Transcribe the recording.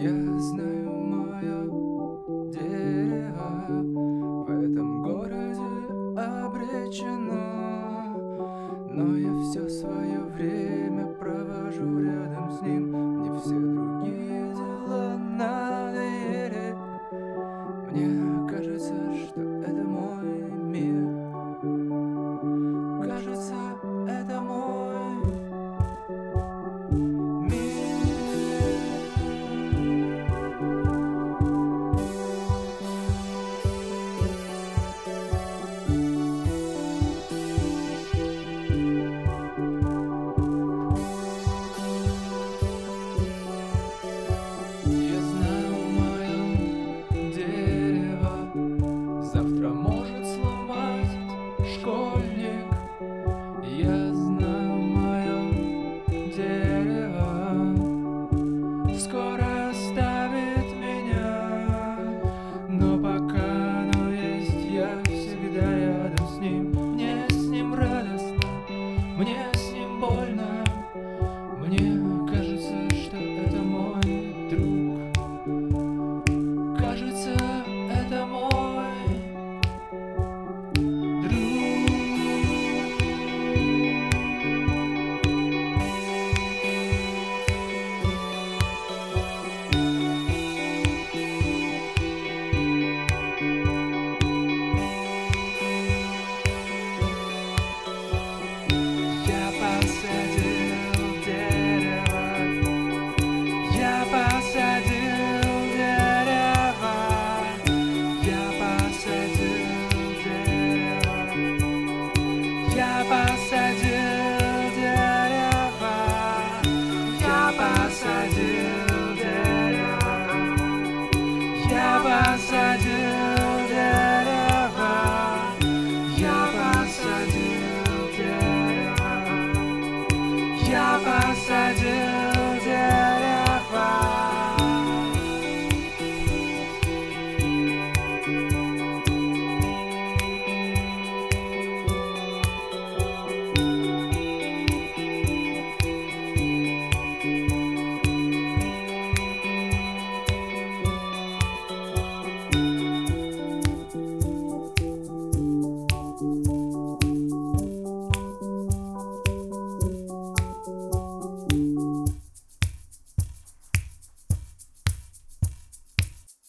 Я знаю мое дерево В этом городе обречено. школьник, я знаю мое дерево. Скоро оставит меня, но пока оно есть, я всегда рядом с ним. Мне с ним радостно, мне